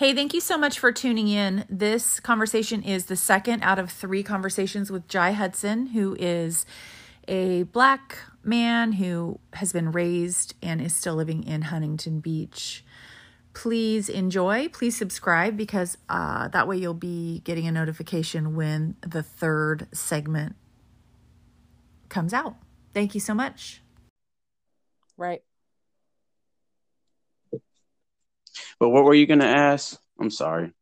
Hey, thank you so much for tuning in. This conversation is the second out of three conversations with Jai Hudson, who is a black man who has been raised and is still living in Huntington Beach. Please enjoy. Please subscribe because uh, that way you'll be getting a notification when the third segment comes out. Thank you so much. Right. But what were you going to ask? I'm sorry.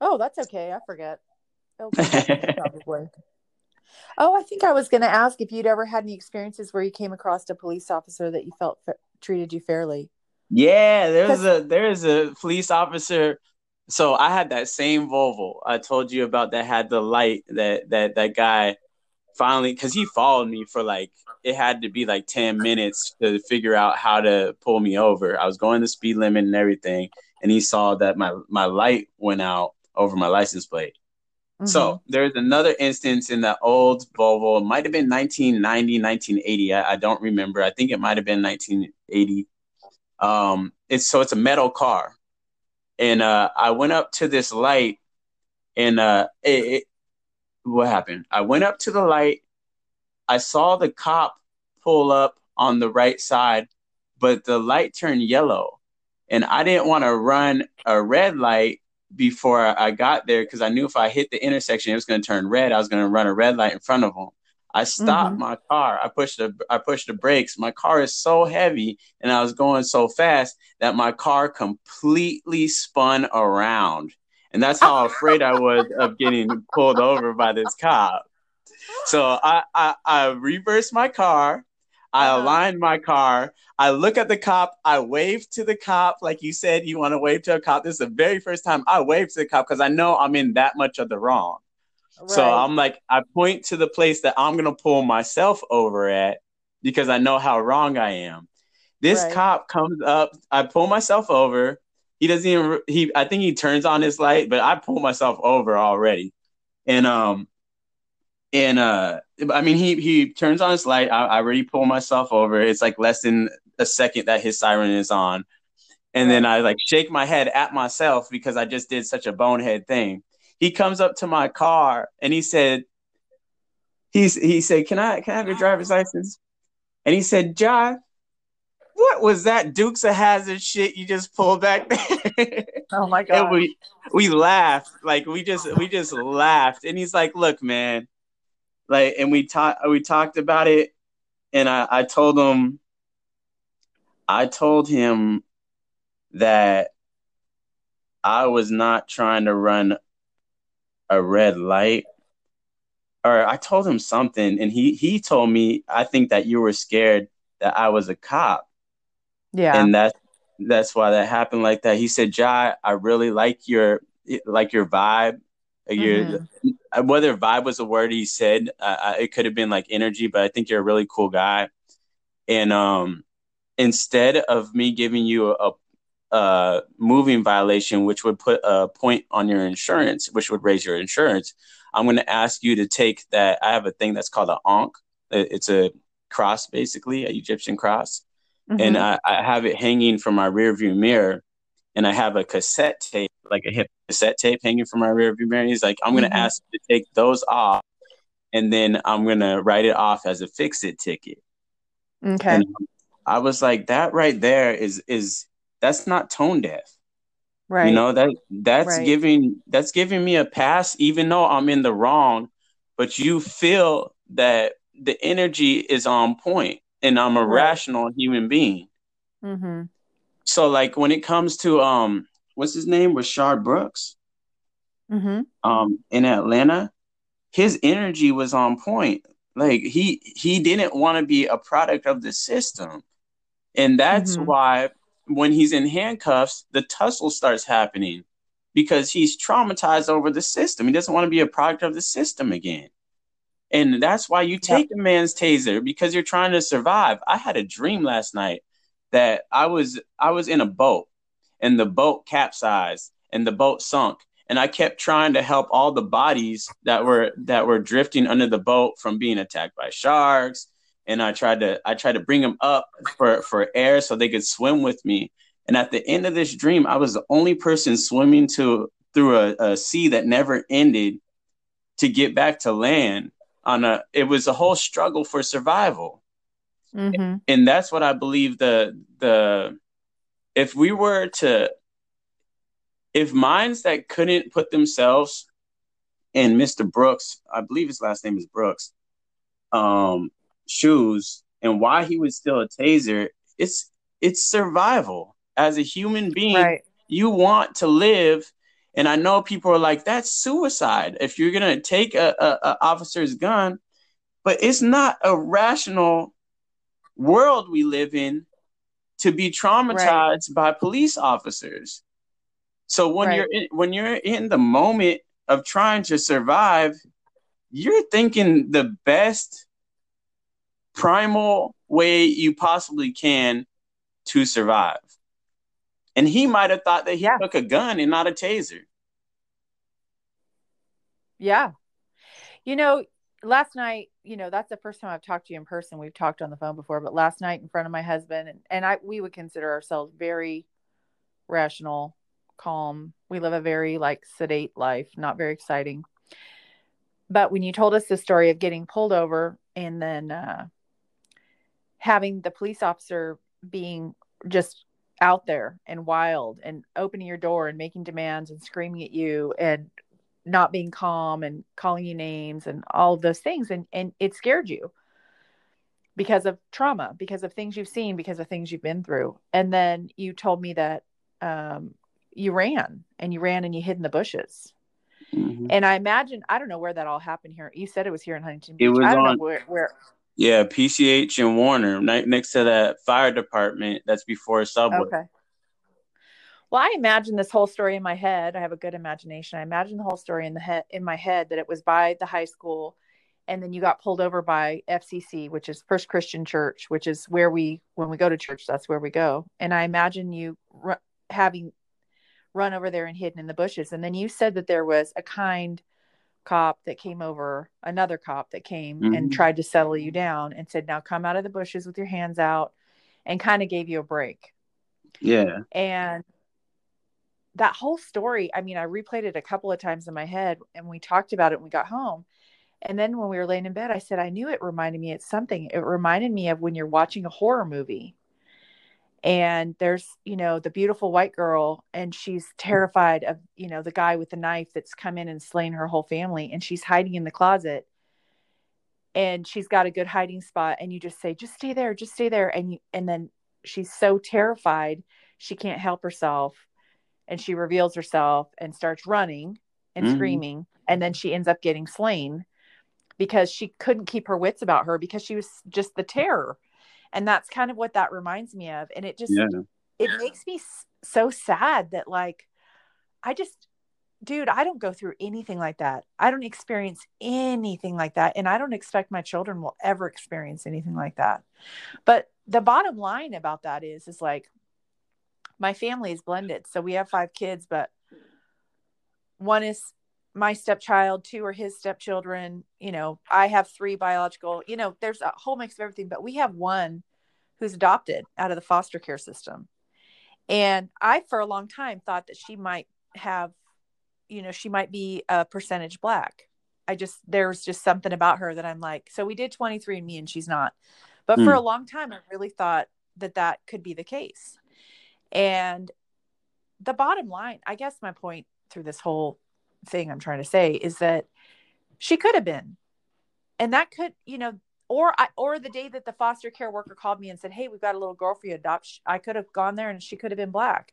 Oh, that's okay. I forget. Oh, probably. Oh, I think I was going to ask if you'd ever had any experiences where you came across a police officer that you felt fa- treated you fairly. Yeah, there's a there's a police officer. So I had that same Volvo I told you about that had the light that that that guy finally because he followed me for like it had to be like 10 minutes to figure out how to pull me over. I was going the speed limit and everything, and he saw that my my light went out over my license plate. Mm-hmm. So there's another instance in the old Volvo. It might have been 1990, 1980. I, I don't remember. I think it might have been 1980. Um, it's so it's a metal car, and uh, I went up to this light, and uh, it, it, what happened? I went up to the light. I saw the cop pull up on the right side, but the light turned yellow, and I didn't want to run a red light before I got there because I knew if I hit the intersection, it was going to turn red. I was going to run a red light in front of him. I stopped mm-hmm. my car. I pushed the I pushed the brakes. My car is so heavy and I was going so fast that my car completely spun around. And that's how afraid I was of getting pulled over by this cop. So I, I, I reversed my car. I uh-huh. aligned my car. I look at the cop. I wave to the cop, like you said, you want to wave to a cop. This is the very first time I wave to the cop because I know I'm in that much of the wrong. Right. So I'm like, I point to the place that I'm gonna pull myself over at because I know how wrong I am. This right. cop comes up. I pull myself over. He doesn't even. He. I think he turns on his light, but I pull myself over already. And um, and uh i mean he he turns on his light I, I, already pull myself over it's like less than a second that his siren is on and then i like shake my head at myself because i just did such a bonehead thing he comes up to my car and he said he's he said can i can i have your driver's license and he said john what was that Dukes of Hazzard shit you just pulled back there? Oh my god! And we we laughed like we just we just laughed, and he's like, "Look, man, like and we talked we talked about it and I, I told him I told him that I was not trying to run a red light or I told him something and he he told me I think that you were scared that I was a cop. Yeah. And that that's why that happened like that. He said, "Jai, I really like your like your vibe you're mm-hmm. whether vibe was a word he said, uh, it could have been like energy, but I think you're a really cool guy. And um, instead of me giving you a, a moving violation, which would put a point on your insurance, which would raise your insurance, I'm going to ask you to take that. I have a thing that's called an ankh. It's a cross, basically, a Egyptian cross. Mm-hmm. And I, I have it hanging from my rear view mirror and I have a cassette tape, like a hip cassette tape hanging from my rear view mirror. He's like, I'm gonna mm-hmm. ask you to take those off, and then I'm gonna write it off as a fix it ticket. Okay. And I was like, that right there is is that's not tone deaf. Right. You know, that that's right. giving that's giving me a pass, even though I'm in the wrong, but you feel that the energy is on point and I'm a right. rational human being. Mm-hmm. So like when it comes to um what's his name? Rayshard Brooks. Mm-hmm. Um in Atlanta, his energy was on point. Like he he didn't want to be a product of the system. And that's mm-hmm. why when he's in handcuffs, the tussle starts happening because he's traumatized over the system. He doesn't want to be a product of the system again. And that's why you take yep. a man's taser because you're trying to survive. I had a dream last night that I was I was in a boat and the boat capsized and the boat sunk and I kept trying to help all the bodies that were that were drifting under the boat from being attacked by sharks and I tried to I tried to bring them up for for air so they could swim with me And at the end of this dream, I was the only person swimming to through a, a sea that never ended to get back to land on a it was a whole struggle for survival. Mm-hmm. And that's what I believe the the if we were to if minds that couldn't put themselves in Mr. Brooks, I believe his last name is Brooks, um, shoes and why he was still a taser, it's it's survival. As a human being, right. you want to live. And I know people are like, that's suicide if you're gonna take a, a, a officer's gun, but it's not a rational world we live in to be traumatized right. by police officers. So when right. you're in, when you're in the moment of trying to survive, you're thinking the best primal way you possibly can to survive. And he might have thought that he yeah. took a gun and not a taser. Yeah. You know, last night, you know, that's the first time I've talked to you in person. We've talked on the phone before, but last night in front of my husband and, and I we would consider ourselves very rational, calm. We live a very like sedate life, not very exciting. But when you told us the story of getting pulled over and then uh having the police officer being just out there and wild and opening your door and making demands and screaming at you and not being calm and calling you names and all of those things and and it scared you because of trauma because of things you've seen because of things you've been through and then you told me that um, you ran and you ran and you hid in the bushes mm-hmm. and i imagine i don't know where that all happened here you said it was here in huntington Beach. it was i don't on, know where, where yeah, PCH and Warner, right next to that fire department that's before Subway. Okay. Well, I imagine this whole story in my head. I have a good imagination. I imagine the whole story in the head in my head that it was by the high school, and then you got pulled over by FCC, which is First Christian Church, which is where we when we go to church, that's where we go. And I imagine you r- having run over there and hidden in the bushes. And then you said that there was a kind cop that came over, another cop that came mm-hmm. and tried to settle you down and said, Now come out of the bushes with your hands out and kind of gave you a break. Yeah. And that whole story, I mean, I replayed it a couple of times in my head and we talked about it when we got home. And then when we were laying in bed, I said, I knew it reminded me of something. It reminded me of when you're watching a horror movie and there's you know the beautiful white girl and she's terrified of you know the guy with the knife that's come in and slain her whole family and she's hiding in the closet and she's got a good hiding spot and you just say just stay there just stay there and you and then she's so terrified she can't help herself and she reveals herself and starts running and mm-hmm. screaming and then she ends up getting slain because she couldn't keep her wits about her because she was just the terror. And that's kind of what that reminds me of. And it just yeah. it makes me so sad that like i just dude i don't go through anything like that. I don't experience anything like that. And i don't expect my children will ever experience anything like that. But the bottom line about that is is like my family is blended so we have five kids but one is my stepchild, two are his stepchildren. You know, I have three biological, you know, there's a whole mix of everything, but we have one who's adopted out of the foster care system. And I, for a long time, thought that she might have, you know, she might be a percentage black. I just, there's just something about her that I'm like, so we did 23 and me and she's not. But mm. for hmm. a long time, I really thought that that could be the case. And the bottom line, I guess my point through this whole thing I'm trying to say is that she could have been. And that could, you know, or I, or the day that the foster care worker called me and said, "Hey, we've got a little girl for you to adopt." I could have gone there and she could have been black.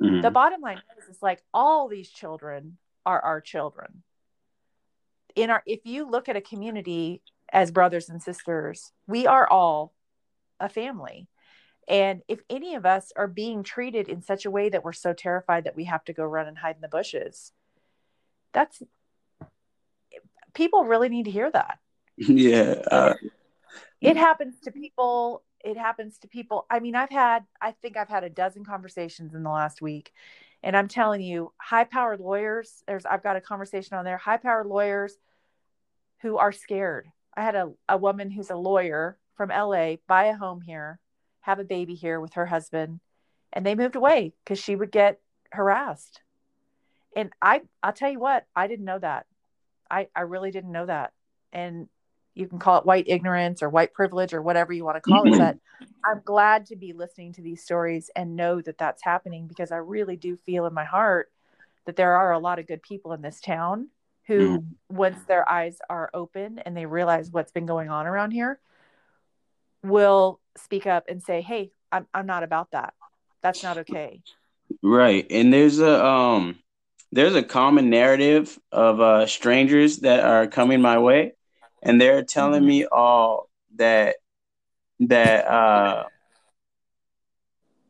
Mm-hmm. The bottom line is, is like all these children are our children. In our, if you look at a community as brothers and sisters, we are all a family. And if any of us are being treated in such a way that we're so terrified that we have to go run and hide in the bushes, that's people really need to hear that. Yeah uh, it happens to people it happens to people. I mean i've had i think i've had a dozen conversations in the last week and i'm telling you high powered lawyers there's i've got a conversation on there high powered lawyers who are scared. I had a, a woman who's a lawyer from la buy a home here have a baby here with her husband and they moved away because she would get harassed. And I, I'll tell you what, I didn't know that. I, I really didn't know that. And you can call it white ignorance or white privilege or whatever you want to call it. But I'm glad to be listening to these stories and know that that's happening because I really do feel in my heart that there are a lot of good people in this town who, mm. once their eyes are open and they realize what's been going on around here, will speak up and say, Hey, I'm, I'm not about that. That's not okay. Right. And there's a, um, there's a common narrative of uh, strangers that are coming my way and they're telling mm-hmm. me all that that uh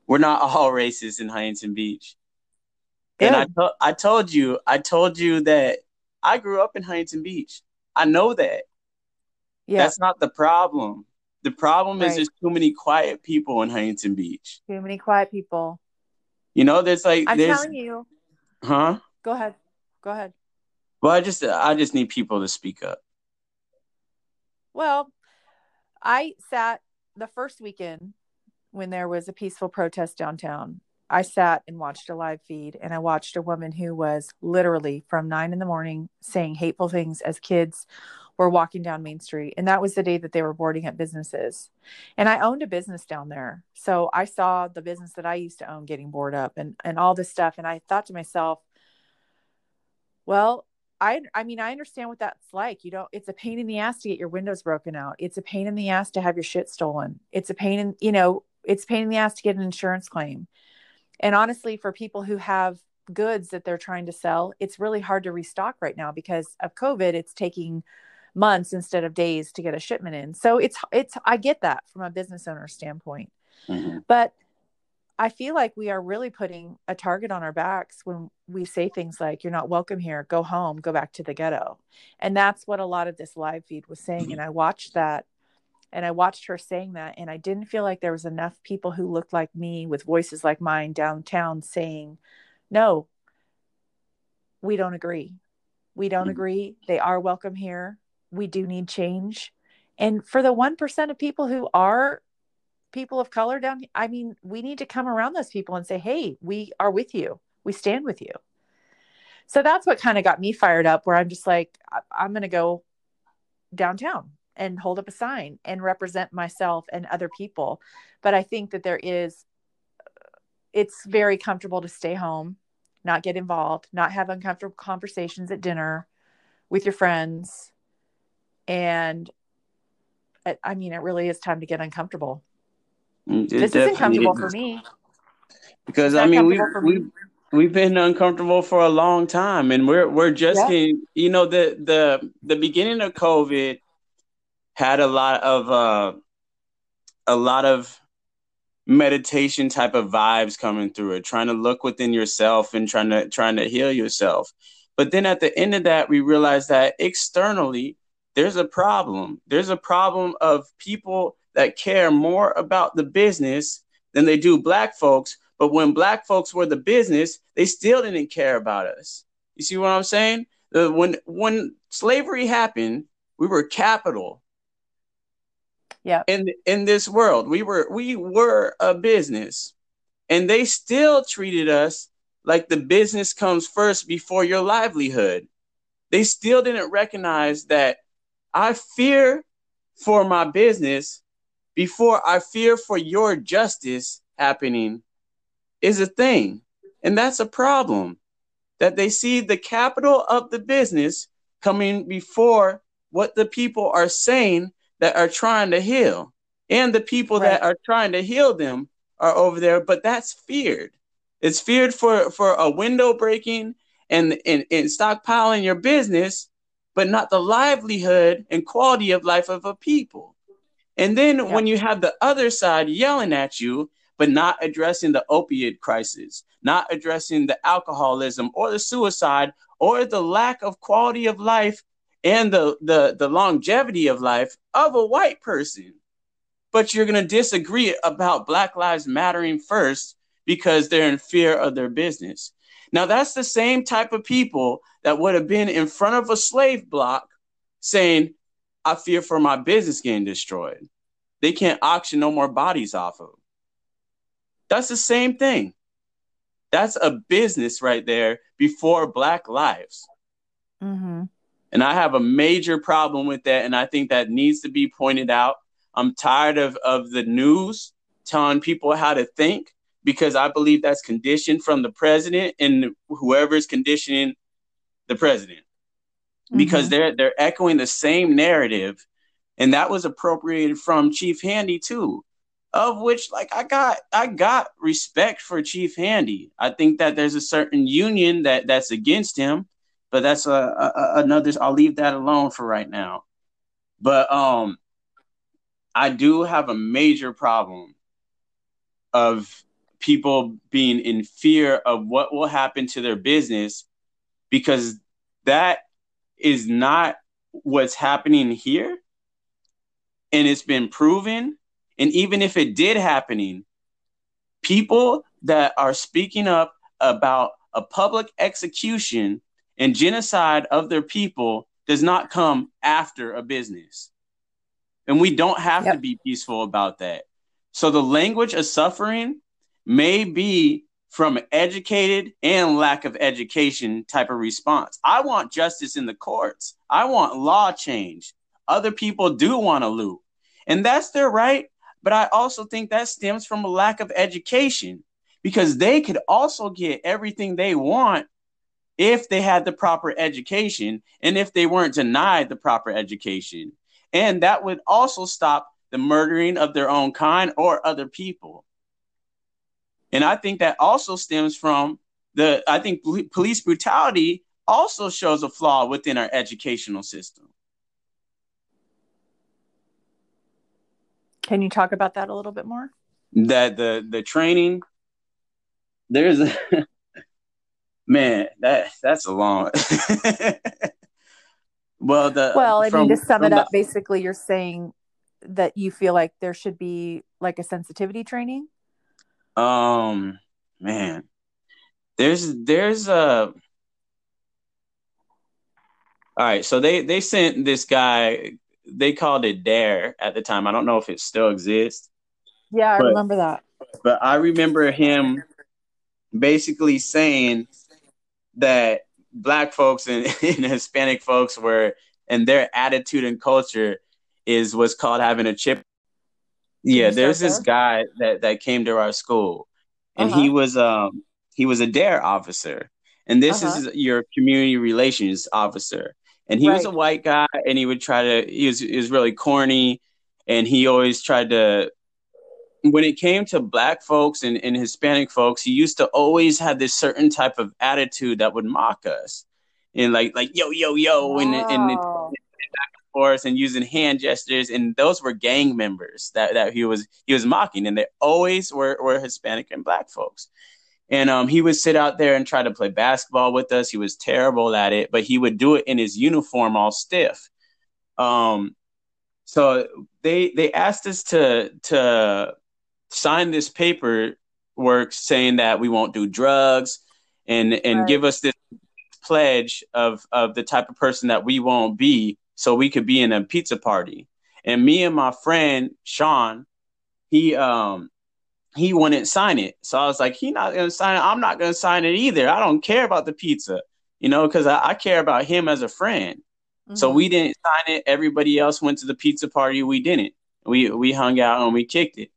we're not all racist in Huntington Beach. And I, to- I told you, I told you that I grew up in Huntington Beach. I know that. Yeah. That's not the problem. The problem right. is there's too many quiet people in Huntington Beach. Too many quiet people. You know, there's like I'm there's, telling you. Huh? Go ahead. Go ahead. Well, I just I just need people to speak up. Well, I sat the first weekend when there was a peaceful protest downtown. I sat and watched a live feed and I watched a woman who was literally from nine in the morning saying hateful things as kids were walking down Main Street. And that was the day that they were boarding up businesses. And I owned a business down there. So I saw the business that I used to own getting boarded up and, and all this stuff. And I thought to myself, well, I I mean I understand what that's like. You know, it's a pain in the ass to get your windows broken out. It's a pain in the ass to have your shit stolen. It's a pain in, you know, it's pain in the ass to get an insurance claim. And honestly, for people who have goods that they're trying to sell, it's really hard to restock right now because of COVID. It's taking months instead of days to get a shipment in. So it's it's I get that from a business owner standpoint. Mm-hmm. But I feel like we are really putting a target on our backs when we say things like, You're not welcome here, go home, go back to the ghetto. And that's what a lot of this live feed was saying. And I watched that and I watched her saying that. And I didn't feel like there was enough people who looked like me with voices like mine downtown saying, No, we don't agree. We don't mm-hmm. agree. They are welcome here. We do need change. And for the 1% of people who are people of color down i mean we need to come around those people and say hey we are with you. We stand with you. So that's what kind of got me fired up where i'm just like i'm going to go downtown and hold up a sign and represent myself and other people. But i think that there is it's very comfortable to stay home not get involved not have uncomfortable conversations at dinner with your friends and i mean it really is time to get uncomfortable it this isn't comfortable for me. Because I mean, we we we've been uncomfortable for a long time, and we're we're just yeah. getting, you know the the the beginning of COVID had a lot of uh a lot of meditation type of vibes coming through it, trying to look within yourself and trying to trying to heal yourself. But then at the end of that, we realized that externally there's a problem. There's a problem of people that care more about the business than they do black folks. But when black folks were the business, they still didn't care about us. You see what I'm saying? The, when when slavery happened, we were capital. Yeah. In in this world, we were we were a business, and they still treated us like the business comes first before your livelihood. They still didn't recognize that I fear for my business before I fear for your justice happening is a thing. And that's a problem that they see the capital of the business coming before what the people are saying that are trying to heal. And the people right. that are trying to heal them are over there, but that's feared. It's feared for, for a window breaking and, and, and stockpiling your business, but not the livelihood and quality of life of a people. And then yeah. when you have the other side yelling at you, but not addressing the opiate crisis, not addressing the alcoholism or the suicide or the lack of quality of life and the, the, the longevity of life of a white person. But you're going to disagree about Black Lives Mattering first because they're in fear of their business. Now, that's the same type of people that would have been in front of a slave block saying, I fear for my business getting destroyed. They can't auction no more bodies off of. That's the same thing. That's a business right there before Black lives. Mm-hmm. And I have a major problem with that. And I think that needs to be pointed out. I'm tired of, of the news telling people how to think because I believe that's conditioned from the president and whoever's conditioning the president. Mm-hmm. Because they're they're echoing the same narrative. And that was appropriated from Chief Handy too. Of which like I got I got respect for Chief Handy. I think that there's a certain union that that's against him, but that's a, a another I'll leave that alone for right now. But um I do have a major problem of people being in fear of what will happen to their business because that is not what's happening here. And it's been proven. And even if it did happening people that are speaking up about a public execution and genocide of their people does not come after a business. And we don't have yep. to be peaceful about that. So the language of suffering may be from educated and lack of education type of response. I want justice in the courts. I want law change. Other people do want to loot. And that's their right. But I also think that stems from a lack of education because they could also get everything they want if they had the proper education and if they weren't denied the proper education. And that would also stop the murdering of their own kind or other people. And I think that also stems from the, I think police brutality also shows a flaw within our educational system. Can you talk about that a little bit more? That the the training there's a man that that's a long well the well i from, mean to sum it up the, basically you're saying that you feel like there should be like a sensitivity training um, man, there's there's a. All right, so they they sent this guy. They called it Dare at the time. I don't know if it still exists. Yeah, I but, remember that. But I remember him basically saying that black folks and, and Hispanic folks were and their attitude and culture is what's called having a chip yeah, there's this guy that that came to our school, and uh-huh. he was um he was a dare officer, and this uh-huh. is your community relations officer, and he right. was a white guy, and he would try to he was he was really corny, and he always tried to. When it came to black folks and, and Hispanic folks, he used to always have this certain type of attitude that would mock us, and like like yo yo yo, wow. and and and using hand gestures, and those were gang members that, that he was he was mocking, and they always were, were Hispanic and black folks. And um, he would sit out there and try to play basketball with us. He was terrible at it, but he would do it in his uniform, all stiff. Um, so they they asked us to to sign this paper work saying that we won't do drugs and and right. give us this pledge of of the type of person that we won't be so we could be in a pizza party. And me and my friend Sean, he um he wouldn't sign it. So I was like, he not gonna sign it. I'm not gonna sign it either. I don't care about the pizza, you know, because I, I, care about him as a friend. Mm-hmm. So we didn't sign it. Everybody else went to the pizza party. We didn't. We we hung out and we kicked it.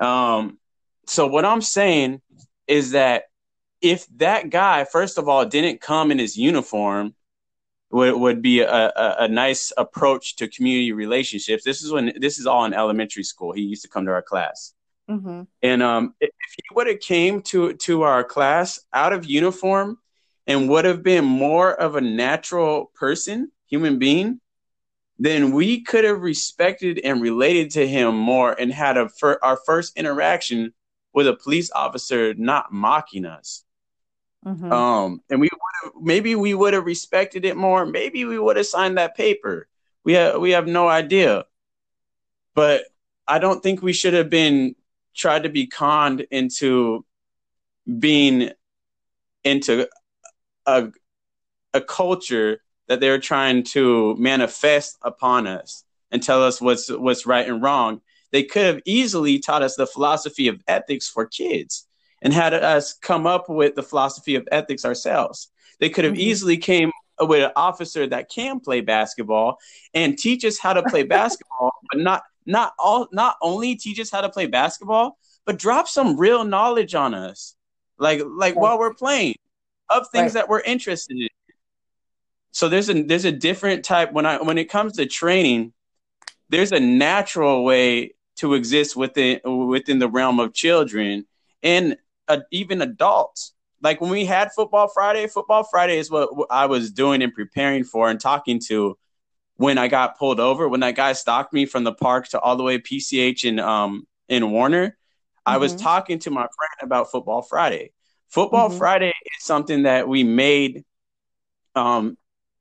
Um, so what I'm saying is that if that guy, first of all, didn't come in his uniform would, would be a, a, a, nice approach to community relationships. This is when this is all in elementary school. He used to come to our class, mm-hmm. and um, if he would have came to to our class out of uniform and would have been more of a natural person, human being, then we could have respected and related to him more and had a fir- our first interaction with a police officer not mocking us. Mm-hmm. Um, and we maybe we would have respected it more. Maybe we would have signed that paper. We have we have no idea. But I don't think we should have been tried to be conned into being into a a culture that they're trying to manifest upon us and tell us what's what's right and wrong They could have easily taught us the philosophy of ethics for kids and had us come up with the philosophy of ethics ourselves. They could have mm-hmm. easily came with an officer that can play basketball and teach us how to play basketball, but not not all not only teach us how to play basketball, but drop some real knowledge on us, like like right. while we're playing, of things right. that we're interested in. So there's a there's a different type when I when it comes to training, there's a natural way to exist within within the realm of children and uh, even adults. Like when we had Football Friday, Football Friday is what I was doing and preparing for and talking to when I got pulled over. When that guy stalked me from the park to all the way PCH in um in Warner, mm-hmm. I was mm-hmm. talking to my friend about Football Friday. Football mm-hmm. Friday is something that we made. Um,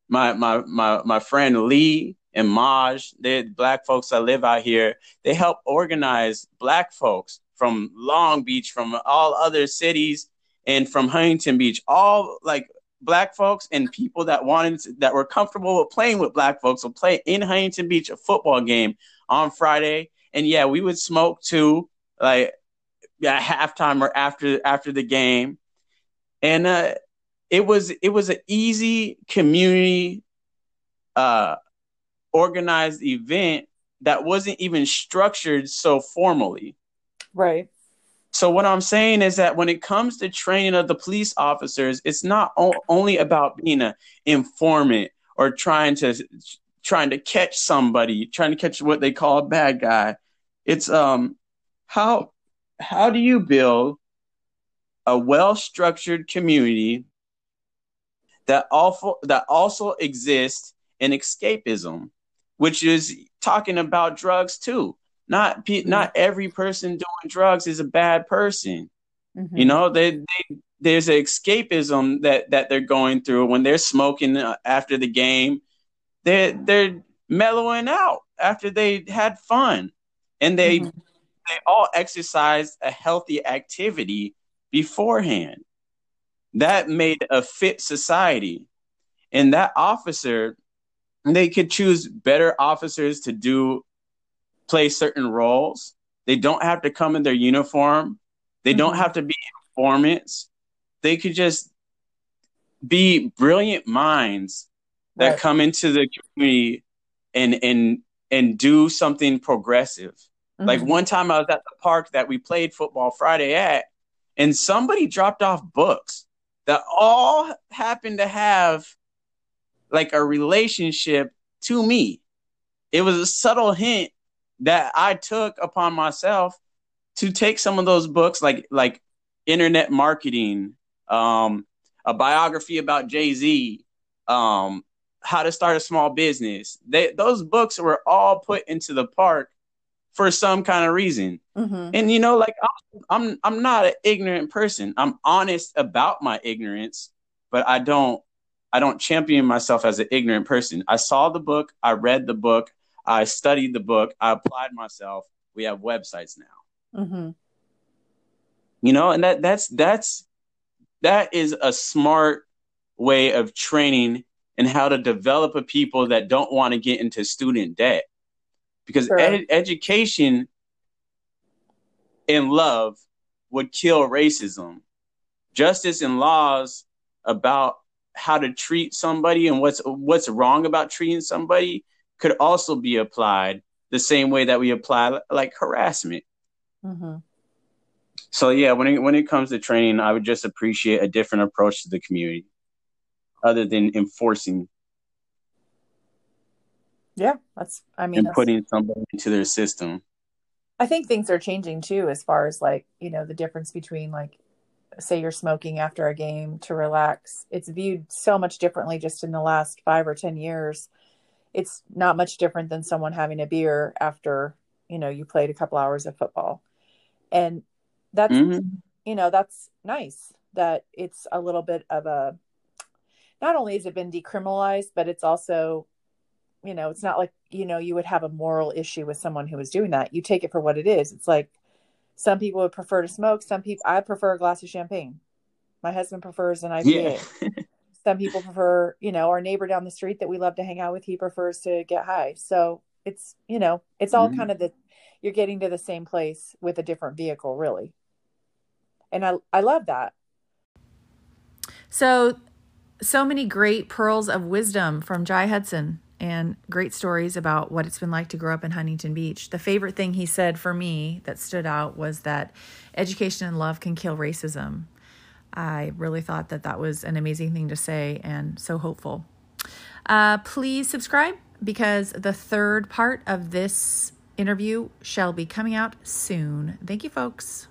my my my my friend Lee and Maj, they black folks that live out here. They help organize black folks from Long Beach, from all other cities, and from Huntington Beach. All like black folks and people that wanted to, that were comfortable with playing with black folks will play in Huntington Beach a football game on Friday. And yeah, we would smoke too, like at halftime or after after the game. And uh, it was it was an easy community uh, organized event that wasn't even structured so formally. Right. So what I'm saying is that when it comes to training of the police officers, it's not o- only about being an informant or trying to trying to catch somebody, trying to catch what they call a bad guy. It's um how how do you build a well-structured community that also that also exists in escapism, which is talking about drugs too. Not pe- mm-hmm. not every person doing drugs is a bad person. Mm-hmm. You know, they, they there's an escapism that that they're going through when they're smoking uh, after the game. They're they're mellowing out after they had fun, and they mm-hmm. they all exercise a healthy activity beforehand. That made a fit society, and that officer, they could choose better officers to do play certain roles. They don't have to come in their uniform. They mm-hmm. don't have to be informants. They could just be brilliant minds that right. come into the community and and and do something progressive. Mm-hmm. Like one time I was at the park that we played football Friday at, and somebody dropped off books that all happened to have like a relationship to me. It was a subtle hint that I took upon myself to take some of those books, like like internet marketing, um, a biography about Jay Z, um, how to start a small business. They those books were all put into the park for some kind of reason. Mm-hmm. And you know, like I'm, I'm I'm not an ignorant person. I'm honest about my ignorance, but I don't I don't champion myself as an ignorant person. I saw the book, I read the book, I studied the book. I applied myself. We have websites now. Mm-hmm. You know, and that that's that's that is a smart way of training and how to develop a people that don't want to get into student debt because sure. ed- education and love would kill racism justice and laws about how to treat somebody and what's what's wrong about treating somebody could also be applied the same way that we apply like harassment. Mm-hmm. So yeah, when it, when it comes to training, I would just appreciate a different approach to the community, other than enforcing. Yeah, that's. I mean, and putting somebody into their system. I think things are changing too, as far as like you know the difference between like, say you're smoking after a game to relax. It's viewed so much differently just in the last five or ten years it's not much different than someone having a beer after you know you played a couple hours of football. And that's mm-hmm. you know that's nice that it's a little bit of a not only has it been decriminalized but it's also you know it's not like you know you would have a moral issue with someone who is doing that. You take it for what it is. It's like some people would prefer to smoke. Some people i prefer a glass of champagne. My husband prefers an ipa yeah. some people prefer you know our neighbor down the street that we love to hang out with he prefers to get high. So it's you know it's all mm-hmm. kind of the you're getting to the same place with a different vehicle really. And i i love that. So so many great pearls of wisdom from jai hudson and great stories about what it's been like to grow up in huntington beach. The favorite thing he said for me that stood out was that education and love can kill racism i really thought that that was an amazing thing to say and so hopeful uh, please subscribe because the third part of this interview shall be coming out soon. Thank you, folks.